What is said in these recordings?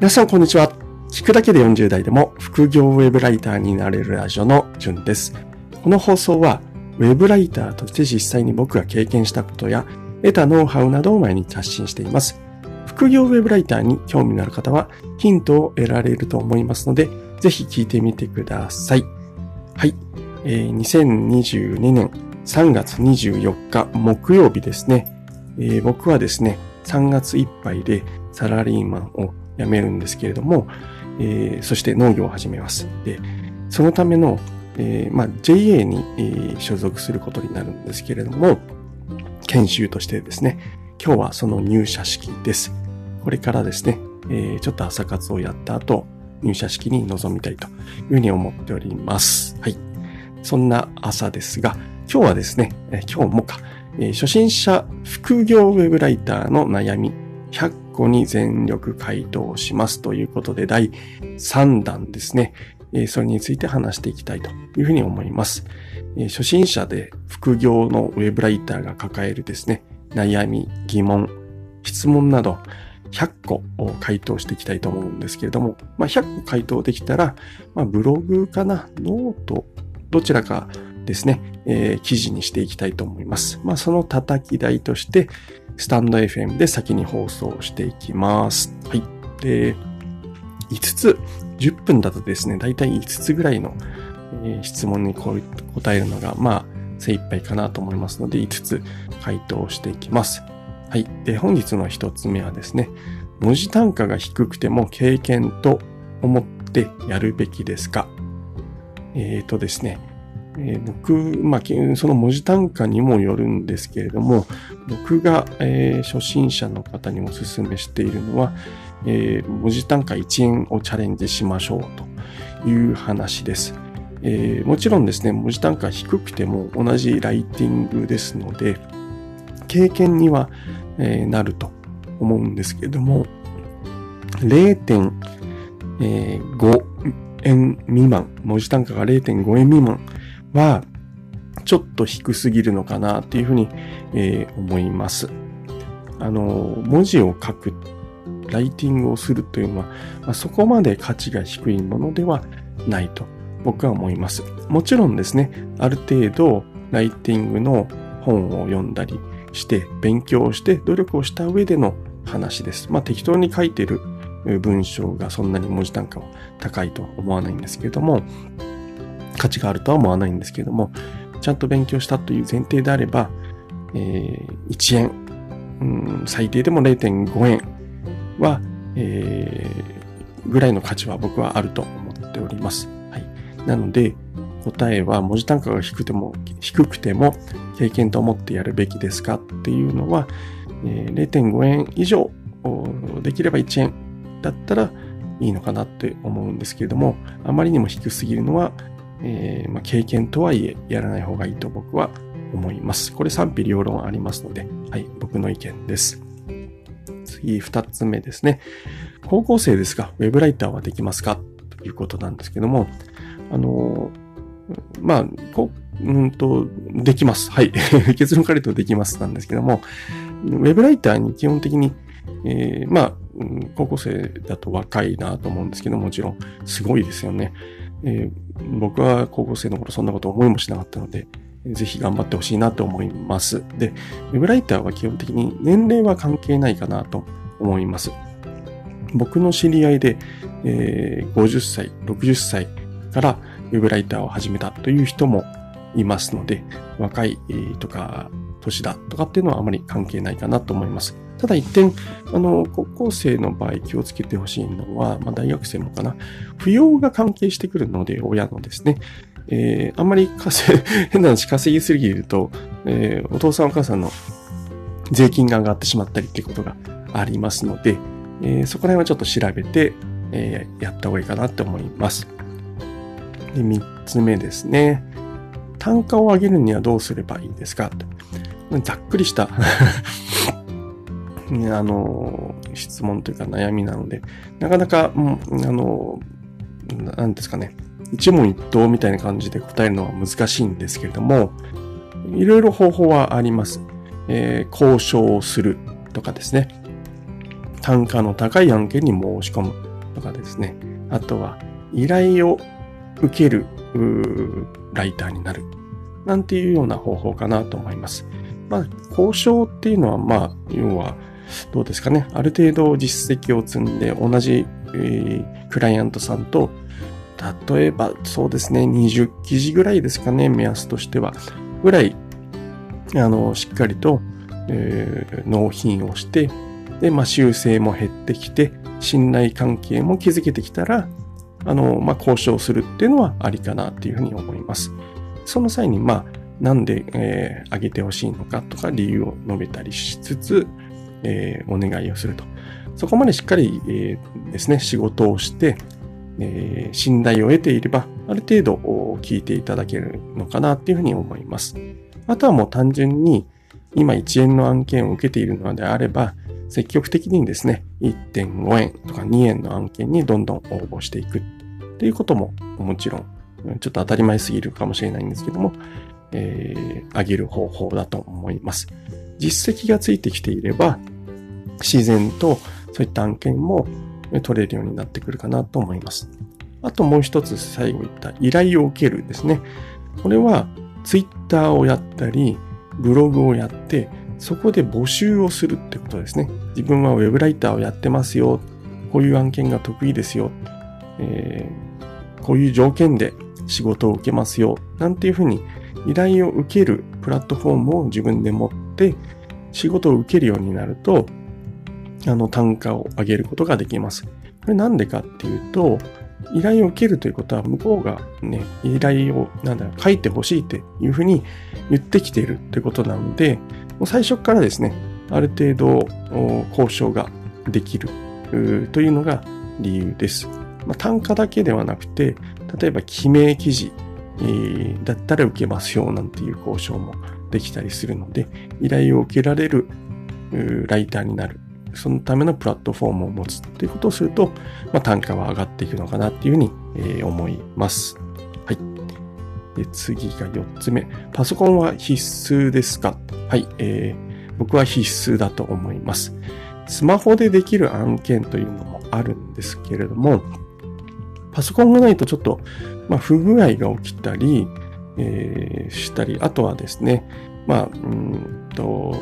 皆さんこんにちは。聞くだけで40代でも副業ウェブライターになれるラジオのじゅんです。この放送はウェブライターとして実際に僕が経験したことや得たノウハウなどを毎日発信しています。副業ウェブライターに興味のある方はヒントを得られると思いますので、ぜひ聞いてみてください。はい。えー、2022年3月24日木曜日ですね。えー、僕はですね、3月いっぱいでサラリーマンを辞めるんですけれども、えー、そして農業を始めます。で、そのための、えー、まあ、JA に、えー、所属することになるんですけれども、研修としてですね、今日はその入社式です。これからですね、えー、ちょっと朝活をやった後、入社式に臨みたいというふうに思っております。はい。そんな朝ですが、今日はですね、え今日もか、えー、初心者副業ウェブライターの悩み個に全力回答しますということで第3弾ですね。それについて話していきたいというふうに思います。初心者で副業のウェブライターが抱えるですね、悩み、疑問、質問など100個を回答していきたいと思うんですけれども、まあ、100個回答できたら、まあ、ブログかな、 note、どちらかですね、えー、記事にしていきたいと思います。まあ、その叩き台として、 stand.fm で先に放送していきます。はい。で、5つ、10分だとですね、だいたい5つぐらいの、えー、質問に答えるのが、まあ、精一杯かなと思いますので、5つ回答していきます。はい。で、本日の1つ目はですね、文字単価が低くても経験と思ってやるべきですか？えっ、ー、とですね、えー、僕、まあ、その文字単価にもよるんですけれども、僕が、えー、初心者の方にお勧めしているのは、えー、文字単価1円をチャレンジしましょうという話です。えー、もちろんですね、文字単価低くても同じライティングですので、経験には、えー、なると思うんですけれども、0.5円未満、文字単価が0.5円未満は、ちょっと低すぎるのかなっていうふうに、えー、思います。あの、文字を書く、ライティングをするというのは、まあ、そこまで価値が低いものではないと僕は思います。もちろんですね、ある程度ライティングの本を読んだりして、勉強して努力をした上での話です。まあ適当に書いてる文章がそんなに文字単価は高いとは思わないんですけれども、価値があるとは思わないんですけれども、ちゃんと勉強したという前提であれば、えー、1円、うん、最低でも0.5円は、えー、ぐらいの価値は僕はあると思っております。はい。なので、答えは文字単価が低くても、低くても経験と思ってやるべきですかっていうのは、えー、0.5円以上、できれば1円だったらいいのかなって思うんですけれども、あまりにも低すぎるのはえー、まあ、経験とはいえやらない方がいいと僕は思います。これ賛否両論ありますので、はい、僕の意見です。次、二つ目ですね。高校生ですが、ウェブライターはできますか？ということなんですけども、あのー、まあ、こうんと、できます。はい。結論から言うとできますなんですけども、ウェブライターに基本的に、えー、まあ、高校生だと若いなと思うんですけどもちろん、すごいですよね。えー、僕は高校生の頃そんなこと思いもしなかったので、ぜひ頑張ってほしいなと思います。で、ウェブライターは基本的に年齢は関係ないかなと思います。僕の知り合いで、えー、50歳、60歳からウェブライターを始めたという人もいますので、若いとか年だとかっていうのはあまり関係ないかなと思います。ただ一点、あの、高校生の場合気をつけてほしいのは、まあ大学生もかな、扶養が関係してくるので、親のですね。えー、あんまり稼、変な話稼ぎすぎると、えー、お父さんお母さんの税金が上がってしまったりっていうことがありますので、えー、そこら辺はちょっと調べて、えー、やった方がいいかなって思います。で、三つ目ですね。単価を上げるにはどうすればいいですか？ざっくりしたあの、質問というか悩みなので、なかなか、うん、あの、なんですかね、一問一答みたいな感じで答えるのは難しいんですけれども、いろいろ方法はあります。えー、交渉をするとかですね。単価の高い案件に申し込むとかですね。あとは、依頼を受けるライターになる。なんていうような方法かなと思います。まあ、交渉っていうのは、まあ、要は、どうですかね。ある程度実績を積んで、同じ、えー、クライアントさんと、例えば、そうですね、20記事ぐらいですかね、目安としては。ぐらい、あの、しっかりと、えー、納品をして、で、まあ、修正も減ってきて、信頼関係も築けてきたら、あの、まあ、交渉するっていうのはありかなっていうふうに思います。その際に、まあ、なんで、えー、上げてほしいのかとか理由を述べたりしつつ、えー、お願いをすると。そこまでしっかり、えー、ですね、仕事をして、えー、信頼を得ていれば、ある程度聞いていただけるのかなっていうふうに思います。あとはもう単純に、今1円の案件を受けているのであれば、積極的にですね、1.5円とか2円の案件にどんどん応募していくっていうことももちろん、ちょっと当たり前すぎるかもしれないんですけども、えー、上げる方法だと思います。実績がついてきていれば、自然とそういった案件も取れるようになってくるかなと思います。あともう一つ最後言った依頼を受けるですね。これはツイッターをやったり、ブログをやって、そこで募集をするってことですね。自分はウェブライターをやってますよ。こういう案件が得意ですよ。えー、こういう条件で仕事を受けますよ。なんていうふうに依頼を受けるプラットフォームを自分で持って仕事を受けるようになると、あの単価を上げることができます。これなんでかっていうと、依頼を受けるということは向こうがね、依頼をなんだろ書いてほしいっていうふうに言ってきているってことなので、もう最初からですね、ある程度交渉ができるというのが理由です。まあ、単価だけではなくて、例えば記名記事だったら受けますよなんていう交渉もできたりするので、依頼を受けられるライターになる。そのためのプラットフォームを持つっていうことをすると、まあ、単価は上がっていくのかなっていうふうに、え、思います。はい。で、次が4つ目。パソコンは必須ですか？はい、えー、僕は必須だと思います。スマホでできる案件というのもあるんですけれども、パソコンがないとちょっと、まあ、不具合が起きたり、えー、したり、あとはですね、まあ、うんと、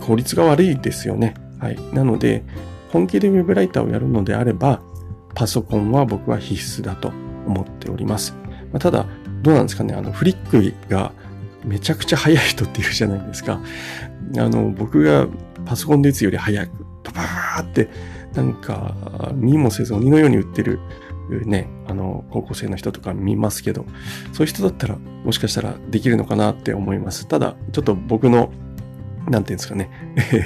効率が悪いですよね。はい。なので、本気でウェブライターをやるのであれば、パソコンは僕は必須だと思っております。まあ、ただ、どうなんですかね、あの、フリックがめちゃくちゃ速い人っているじゃないですか。あの、僕がパソコンで打つより速く、バーって、なんか、見もせず鬼のように打ってるね、あの、高校生の人とか見ますけど、そういう人だったら、もしかしたらできるのかなって思います。ただ、ちょっと僕の、なんていうんですかね、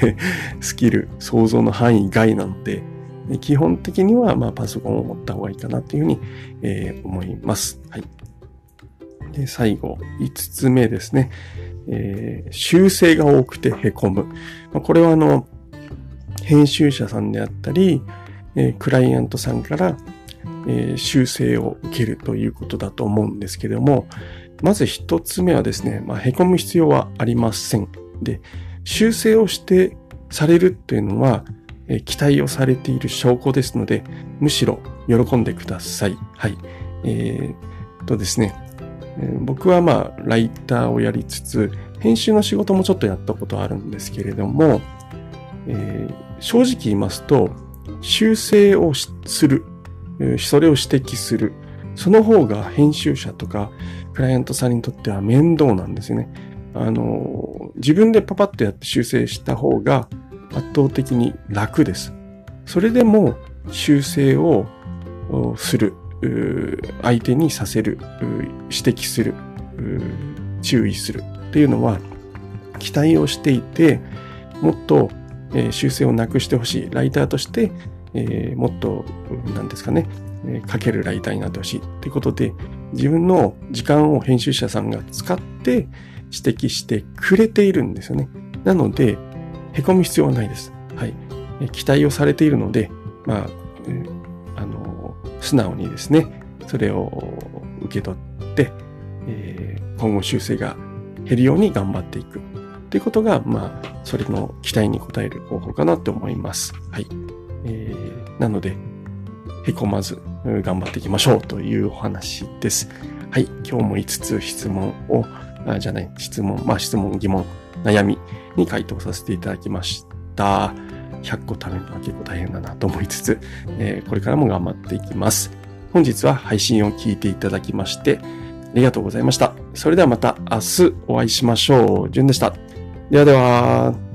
スキル、想像の範囲外なので、基本的には、まあ、パソコンを持った方がいいかなっていうふうに、えー、思います。はい。で、最後、5つ目ですね。えー、修正が多くて凹む。まあ、これはあの、編集者さんであったり、えー、クライアントさんからえー、修正を受けるということだと思うんですけども、まず一つ目はですね、まあ、凹む必要はありません。で、修正をしてされるっていうのは、えー、期待をされている証拠ですので、むしろ喜んでください。はい。えー、とですね、えー、僕はまあ、ライターをやりつつ、編集の仕事もちょっとやったことあるんですけれども、えー、正直言いますと、修正をするそれを指摘する。その方が編集者とかクライアントさんにとっては面倒なんですよね。あの、自分でパパッとやって修正した方が圧倒的に楽です。それでも修正をする、相手にさせる、指摘する、注意するっていうのは期待をしていて、もっと修正をなくしてほしい。ライターとしてえー、もっと、なんですかね、えー、書けるライターになってほしいっていうことで、自分の時間を編集者さんが使って指摘してくれているんですよね。なので、凹む必要はないです。はい。えー、期待をされているので、まあ、えー、あの、素直にですね、それを受け取って、えー、今後修正が減るように頑張っていく。ということが、まあ、それの期待に応える方法かなと思います。はい。えー、なので、へこまず頑張っていきましょうというお話です。はい。今日も5つ質問を、あじゃない、質問、まあ質問、疑問、悩みに回答させていただきました。100個食べるのは結構大変だなと思いつつ、えー、これからも頑張っていきます。本日は配信を聞いていただきまして、ありがとうございました。それではまた明日お会いしましょう。じゅんでした。ではでは。